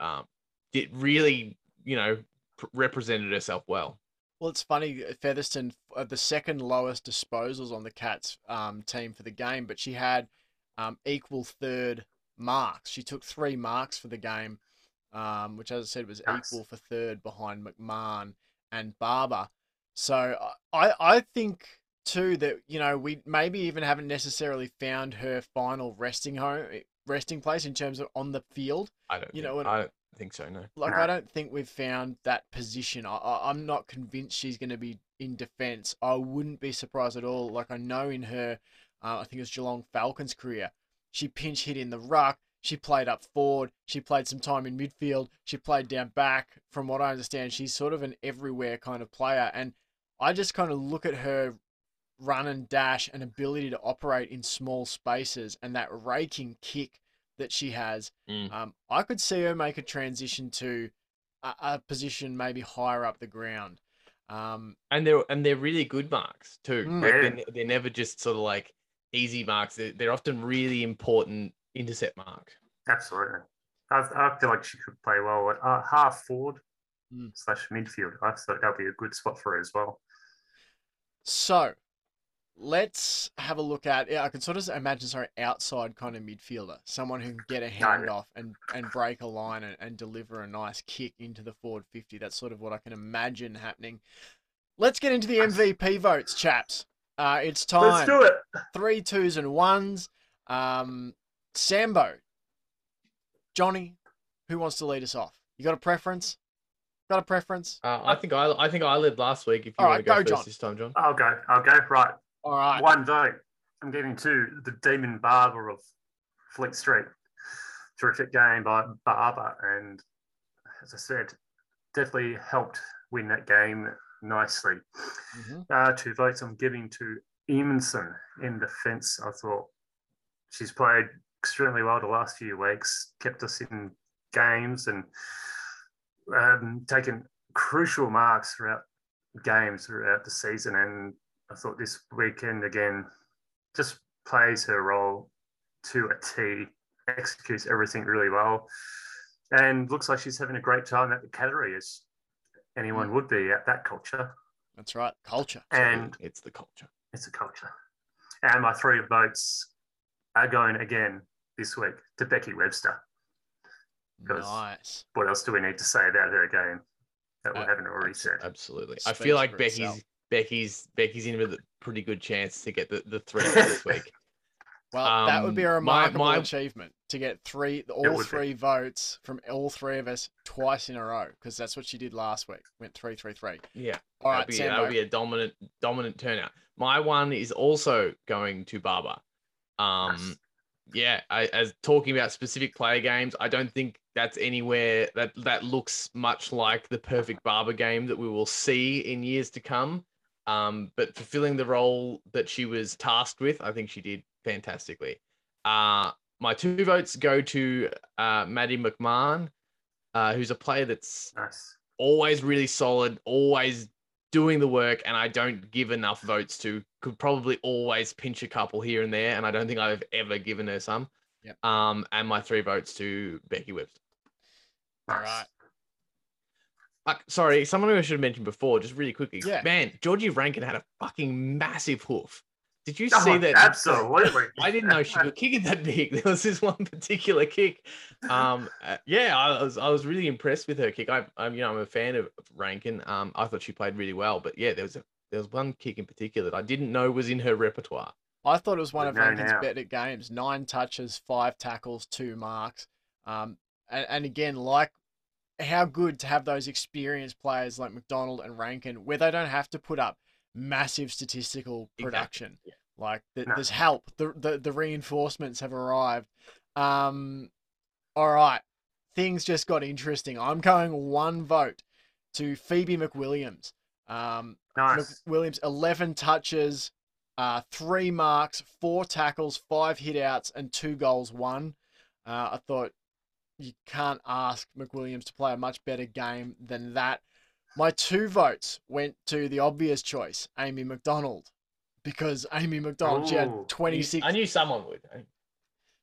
um did really, you know, pr- represented herself well. Well, it's funny. Featherston, uh, the second lowest disposals on the Cats um, team for the game, but she had um, equal third marks. She took three marks for the game, um, which, as I said, was Nice. equal for third behind McMahon and Barber. So I, I think too that you know we maybe even haven't necessarily found her final resting home, resting place in terms of on the field. I don't You know, and- I don't think so, no. Like No. I don't think we've found that position. I, I I'm not convinced she's going to be in defence. I wouldn't be surprised at all. Like I know in her, uh, I think it was Geelong Falcons career, she pinch hit in the ruck. She played up forward. She played some time in midfield. She played down back. From what I understand, she's sort of an everywhere kind of player. And I just kind of look at her run and dash and ability to operate in small spaces and that raking kick that she has. Mm. Um, I could see her make a transition to a, a position maybe higher up the ground. Um, and they're and they're really good marks too. Mm. Like they're, Yeah. they're never just sort of like easy marks. They're, they're often really important intercept marks. Absolutely. I, I feel like she could play well at uh, half forward Mm. slash midfield. I thought that would be a good spot for her as well. so let's have a look at. Yeah, I can sort of imagine sorry outside kind of midfielder, someone who can get a hand off and and break a line and, and deliver a nice kick into the forward fifty. That's sort of what I can imagine happening. Let's get into the MVP votes, chaps. Uh, it's time. Let's do it. three twos and ones. Um, Sambo, Johnny, who wants to lead us off? You got a preference? Got a preference? Uh, I think I I think I led last week. If you All want right, to go, go, first John. this time, John. I'll go. I'll go. Right. All right. One vote. I'm giving to the Demon Barber of Fleet Street. Terrific game by Barber. And as I said, definitely helped win that game nicely. Mhm. Uh, two votes I'm giving to Emonson in defence. I thought she's played extremely well the last few weeks, kept us in games and um, taken crucial marks throughout games throughout the season. And I thought this weekend again just plays her role to a T, executes everything really well, and looks like she's having a great time at the Cattery as anyone would be at that culture. That's right. Culture. And it's the culture. it's a culture. And my three votes are going again this week to Becky Webster. Nice. What else do we need to say about her game that we Uh, haven't already said? Absolutely. I feel like for Becky's itself. Becky's Becky's in with a pretty good chance to get the, the three this week. Well, that would be a Um, my- remarkable my- achievement to get three, all would be. three votes from all three of us twice in a row, because that's what she did last week. Went three, three, three. Yeah. All That'd right, be, Sambo. that'll be a dominant dominant turnout. My one is also going to Barber. Um, Nice. yeah, I, as talking about specific player games, I don't think that's anywhere that that looks much like the perfect Barber game that we will see in years to come. Um, but fulfilling the role that she was tasked with, I think she did fantastically. Uh, my two votes go to uh, Maddie McMahon, uh, who's a player that's Nice. always really solid, always doing the work, and I don't give enough votes to. Could probably always pinch a couple here and there, and I don't think I've ever given her some. Yep. Um, and my three votes to Becky Webster. All Nice. right. Uh, sorry, someone who I should have mentioned before, just really quickly. Yeah. Man, Georgie Rankin had a fucking massive hoof. Did you Oh, see that? Absolutely. I didn't know she could kick it that big. There was this one particular kick. Um, uh, yeah, I was I was really impressed with her kick. I, I'm you know I'm a fan of Rankin. Um, I thought she played really well, but yeah, there was a there was one kick in particular that I didn't know was in her repertoire. I thought it was one But of Rankin's now. better games. Nine touches, five tackles, two marks. Um, and, and again, like how good to have those experienced players like McDonald and Rankin, where they don't have to put up massive statistical Exactly, production. yeah. Like th- No. there's help. The, the the reinforcements have arrived. Um, all right, things just got interesting. I'm going one vote to Phoebe McWilliams. Um, Nice. Williams, 11 touches, uh, three marks, four tackles, five hitouts, and two goals, one. Uh, I thought you can't ask McWilliams to play a much better game than that. My two votes went to the obvious choice, Amy McDonald, because Amy McDonald, she had 26, I knew someone would.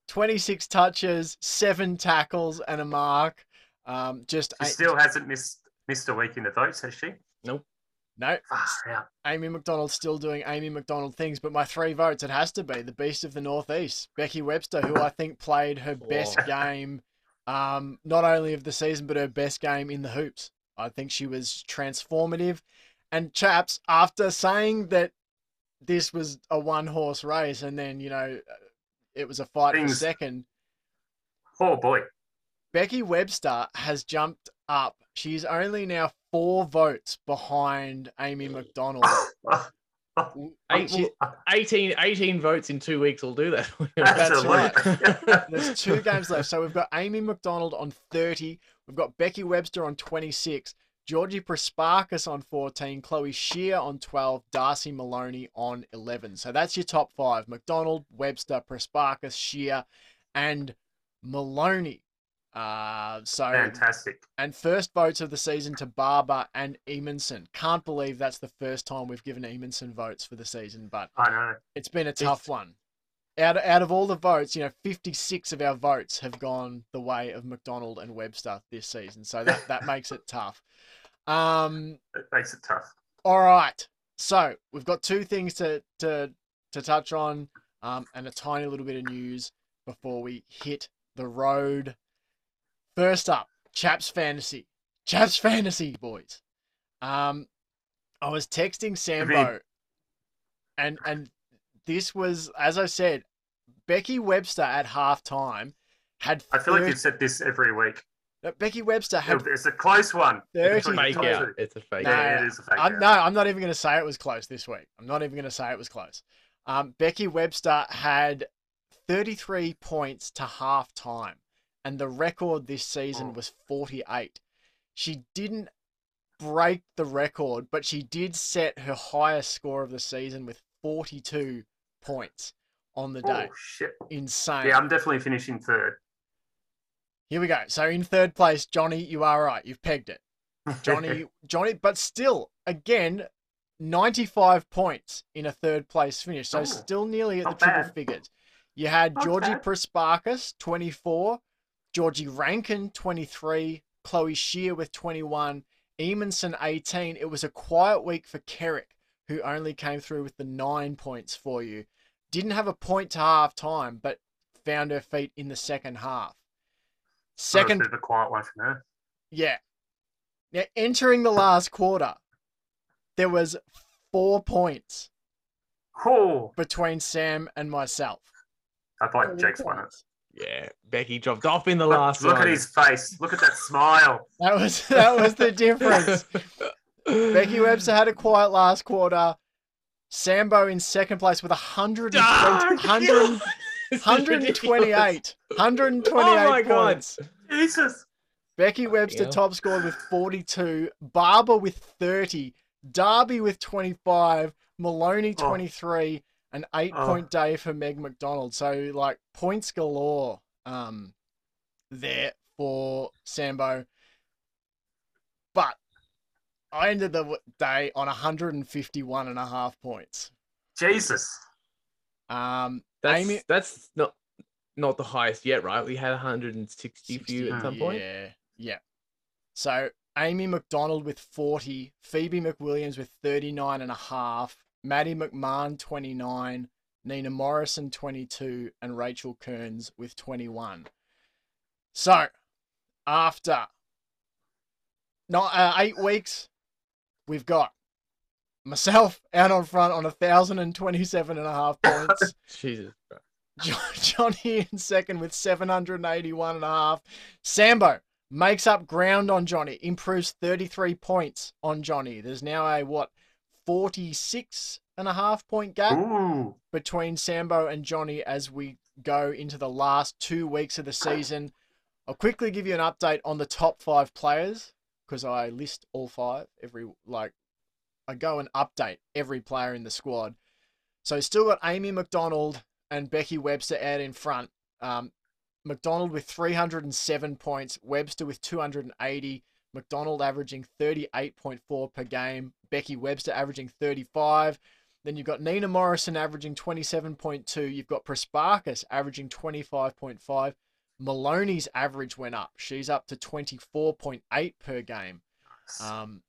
26 touches, seven tackles, and a mark. Um, just She a- still hasn't missed missed a week in the votes, has she? no, Far out. Amy McDonald's still doing Amy McDonald things, but my three votes, it has to be the Beast of the Northeast, Becky Webster, who I think played her best game, um, not only of the season, but her best game in the hoops. I think she was transformative. And chaps, after saying that this was a one horse race and then, you know, it was a fight for Things- second, Oh boy. Becky Webster has jumped up. She's only now four votes behind Amy McDonald. Eight, 18, 18 votes in two weeks will do that. That's right. There's two games left. So we've got Amy McDonald on 30. We've got Becky Webster on 26. Georgie Prespakis on 14. Chloe Scheer on 12. Darcy Maloney on 11. So that's your top five. McDonald, Webster, Prespakis, Scheer, and Maloney. Uh, so Fantastic. and first votes of the season to Barber and Emonson. Can't believe that's the first time we've given Emonson votes for the season, but I know. it's been a tough one. Out out of all the votes, you know, 56 of our votes have gone the way of McDonald and Webster this season. So that, that makes it tough. Um, It makes it tough. all right. So we've got two things to to to touch on, um, and a tiny little bit of news before we hit the road. First up, Chaps Fantasy. Chaps Fantasy, boys. Um, I was texting Sambo, and and this was, as I said, Becky Webster at halftime had. I feel like you've said this every week. no, Becky Webster had. It's a close one. Thirty. Between the fake out. It's a fake No, out. Yeah, it is a fake I'm, out. no, I'm not even going to say it was close this week. I'm not even going to say it was close. Um, Becky Webster had 33 points to half time, and the record this season Oh. was 48. She didn't break the record, but she did set her highest score of the season with 42 points on the oh, day. Oh shit. Insane. Yeah, I'm definitely finishing third. Here we go. So in third place, Johnny, you are right. You've pegged it. Johnny, Johnny, but still, again, 95 points in a third place finish. So Oh, still nearly at the triple bad. figures. You had Not Georgie bad. Prespakis, 24, Georgie Rankin, 23, Chloe Scheer with 21, Emonson, 18. It was a quiet week for Kerrick, who only came through with the nine points for you. Didn't have a point to half time, but found her feet in the second half. Second, Second bit a quiet one from her. yeah. Now, entering the last quarter, there was four points Oh, between Sam and myself. I thought like Jake's won it. Yeah, Becky dropped off in the Look, last look one. at his face. Look at that smile. That was that was the difference. Becky Webster had a quiet last quarter. Sambo in second place with 120, Dark! 100 128. 128 Oh my God. points. Jesus. Becky Webster Yeah. top scored with 42. Barber with 30. Darby with 25. Maloney Oh. 23. An eight Oh. point day for Meg McDonald. So, like, points galore um, there for Sambo. But I ended the day on 151 and a half points. Jesus. Um, That's, Amy- that's not not the highest yet, right? We had 160 for you at some point. Yeah, yeah. So Amy McDonald with 40, Phoebe McWilliams with 39 and a half, Maddie McMahon 29, Nina Morrison 22, and Rachel Kearns with 21. So after not uh, eight weeks, we've got myself out on front on 1,027 and a half points. Jesus. Jo- Johnny in second with 781 and a half. Sambo makes up ground on Johnny, improves 33 points on Johnny. There's now a what 46 and a half point gap Ooh. between Sambo and Johnny as we go into the last two weeks of the season. I'll quickly give you an update on the top five players because I list all five every like I go and update every player in the squad. So still got Amy McDonald and Becky Webster out in front. Um, McDonald with 307 points, Webster with 280, McDonald averaging 38.4 per game, Becky Webster averaging 35. Then you've got Nina Morrison averaging 27.2. You've got Prespakis averaging 25.5. Maloney's average went up. She's up to 24.8 per game. Um,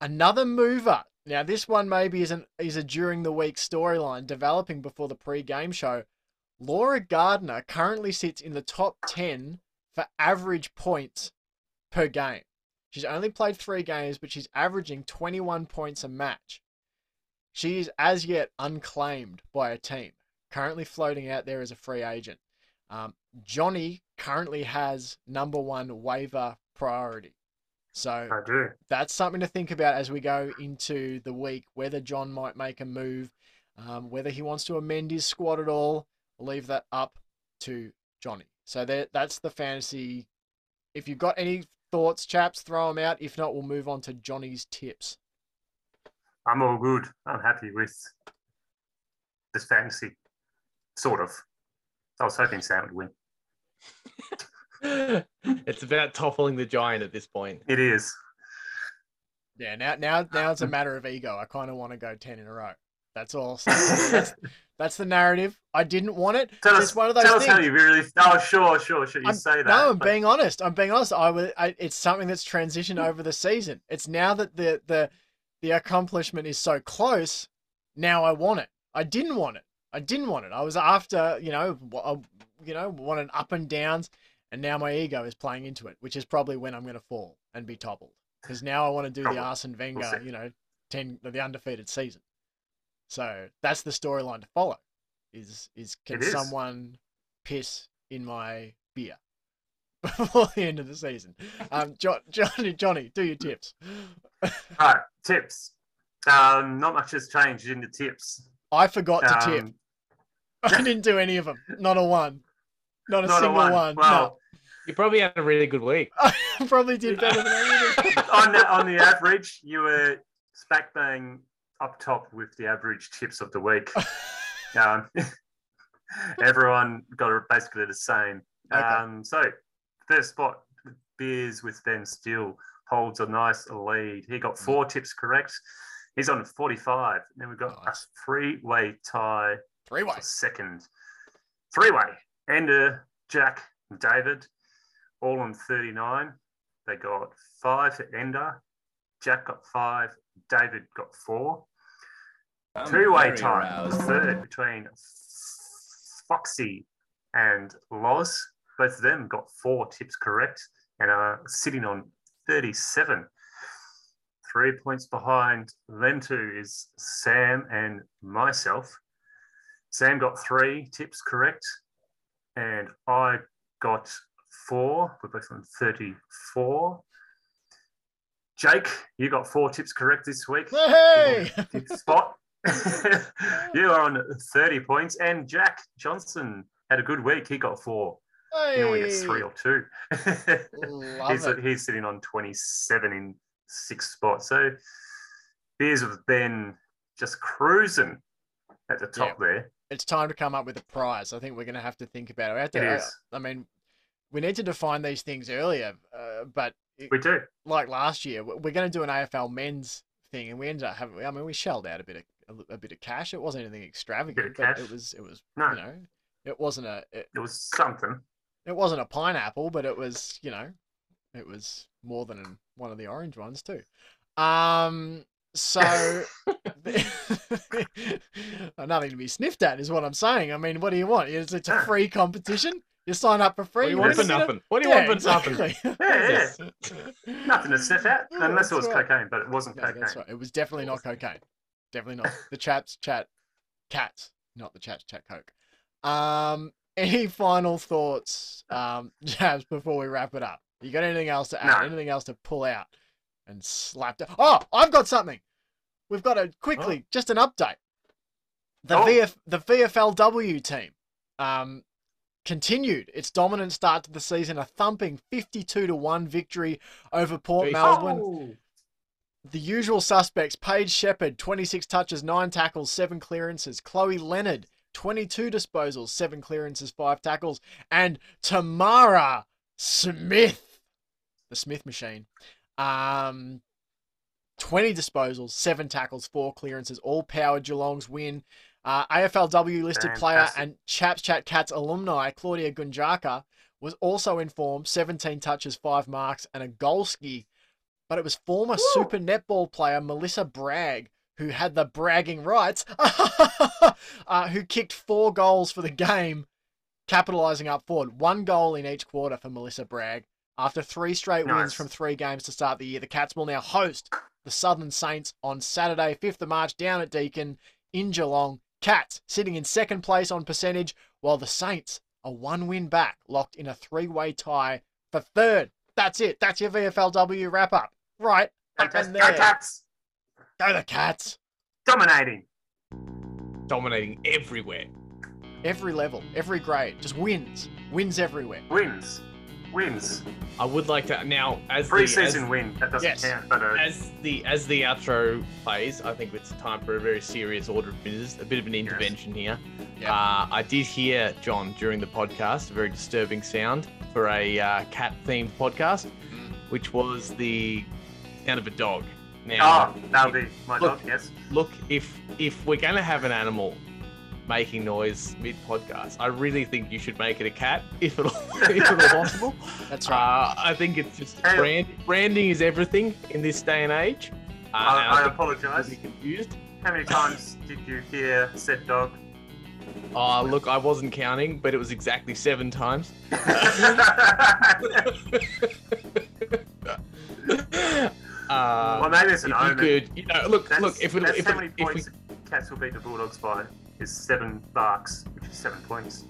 another mover. Now this one maybe isn't is a during the week storyline developing before the pre-game show. Laura Gardner currently sits in the top 10 for average points per game. She's only played three games, but she's averaging 21 points a match. She is as yet unclaimed by a team, currently floating out there as a free agent. Um, Johnny currently has number one waiver priority. So that's something to think about as we go into the week. Whether John might make a move, um, whether he wants to amend his squad at all, I'll leave that up to Johnny. So there, that's the fantasy. If you've got any thoughts, chaps, throw them out. If not, we'll move on to Johnny's tips. I'm all good. I'm happy with this fantasy. Sort of. I was hoping Sam would win. it's about toppling the giant at this point. It is. Yeah, now now now it's a matter of ego. I kind of want to go ten in a row. That's all. That's, that's the narrative. I didn't want it. Tell It's us, one of those tell us how you really. Oh, sure, sure, sure. You I'm- say that. No, I'm but being honest. I'm being honest. I was. I, it's something that's transitioned over the season. It's now that the the the accomplishment is so close. Now I want it. I didn't want it. I didn't want it. I was after you know, w- uh, you know, wanted up and downs, and now my ego is playing into it, which is probably when I'm going to fall and be toppled. Because now I want to do the Arsene Wenger, you know, ten the undefeated season. So that's the storyline to follow. Is is can It is. someone piss in my beer before the end of the season? Um, jo- Johnny, Johnny, do your tips. All right, tips. Um, not much has changed in the tips. I forgot to tip. Um, I didn't do any of them. Not a one. Not a not a single one. one. Well, You probably had a really good week. I probably did better than I would have. on the, on the average, you were smack bang up top with the average tips of the week. um, everyone got basically the same. Okay. Um, so, first spot, Beers with Ben Steele holds a nice lead. He got four tips correct. He's on 45. Then we've got Nice. a three way tie Three-way. second. Three way. Ender, Jack, and David, all on 39. They got five for Ender. Jack got five. David got four. Two way tie. aroused. Third between Foxy and Loz. Both of them got four tips correct and are sitting on 37. Three points behind them two is Sam and myself. Sam got three tips correct. and I got four. We're both on 34. Jake, you got four tips correct this week. Hey! Spot. you are on 30 points. And Jack Johnson had a good week. He got four. He only gets three or two. He's, it. he's sitting on 27 in sixth spot. So Beers have been just cruising at the top there. It's time to come up with a prize. I think we're going to have to think about it. We have to, It I- I, mean, we need to define these things earlier, uh, but We do. like last year, we- we're going to do an AFL men's thing, and we ended up having. I mean, we shelled out a bit of a, a bit of cash. It wasn't anything extravagant, but it was. It was. No. You know, it wasn't a. It, It was something. it wasn't a pineapple, but it was. You know, it was more than one of the orange ones too. Um. So. nothing to be sniffed at is what I'm saying. I mean, what do you want? It's, it's a free competition. You sign up for free. What do you you're want for gonna get a- nothing? What do you want Yeah, for nothing? exactly. Yeah, Nothing to sniff at, Yeah, unless it was right. cocaine, but it wasn't No, cocaine. that's right. It was definitely not cocaine. Definitely not. The chats chat cats, not the chats chat coke. Um, any final thoughts, um, Jabs, before we wrap it up? You got anything else to add? No. Anything else to pull out and slap down? Oh, I've got something. We've got a quickly just an update. The Oh. VF the VFLW team um continued its dominant start to the season, a thumping 52 to 1 victory over Port Jeez. Melbourne. Oh, The usual suspects Paige Shepard, 26 touches, 9 tackles, 7 clearances. Chloe Leonard, 22 disposals, 7 clearances, 5 tackles. And Tamara Smith, the Smith machine, um, 20 disposals, 7 tackles, 4 clearances, all powered Geelong's win. Uh, AFLW listed player and Chaps Chat Cats alumni Claudia Gunjaca was also informed 17 touches, 5 marks, and a goal ski but it was former super netball player Melissa Bragg who had the bragging rights, uh, who kicked four goals for the game, capitalizing up forward. One goal in each quarter for Melissa Bragg. After three straight wins from three games to start the year, the Cats will now host the Southern Saints on Saturday, 5th of March, down at Deakin in Geelong. Cats sitting in second place on percentage, while the Saints are one win back, locked in a three way tie for third. That's it. That's your VFLW wrap up. Right. Up and there. Go Cats! Go the Cats. Dominating. Dominating everywhere. Every level, every grade, just wins. Wins everywhere. Wins. Wins. I would like to now as the, Pre-season as, win. That doesn't Yes. count. But uh, as the as the outro plays, I think it's time for a very serious order of business, a bit of an intervention here. Yeah. Uh, I did hear John during the podcast a very disturbing sound for a uh, cat-themed podcast, which was the sound of a dog. Now, oh, that'll be my Look. dog. Yes. look, if if we're gonna have an animal making noise mid podcast, I really think you should make it a cat, if at all, if at all possible. That's right. Uh, I think it's just Hey. brand, branding is everything in this day and age. Uh, and I, I apologise. will be confused. How many times did you hear said dog? Oh, look, I wasn't counting, but it was exactly seven times. Uh, well, maybe it's an if you omen. could, you know, look, That's, look, if it, that's if, how it, many if, points we, Cats will beat the Bulldogs by is seven barks, which is seven points.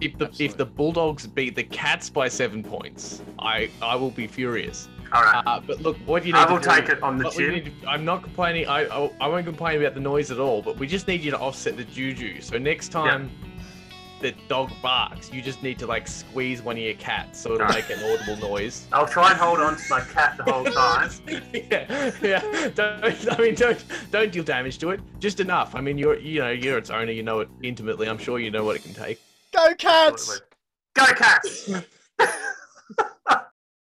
if the if the Bulldogs beat the Cats by seven points, I I will be furious. All right, Uh, but look, what do you need I to will do- take it on the chin. to- I'm not complaining. I, I I won't complain about the noise at all. But we just need you to offset the juju. So next time the dog barks, you just need to like squeeze one of your cats so it'll make an audible noise. I'll try and hold on to my cat the whole time. yeah, yeah. Don't, I mean, don't don't deal damage to it. Just enough. I mean, you're you know you're its owner. You know it intimately. I'm sure you know what it can take. Go Cats. Go Cats!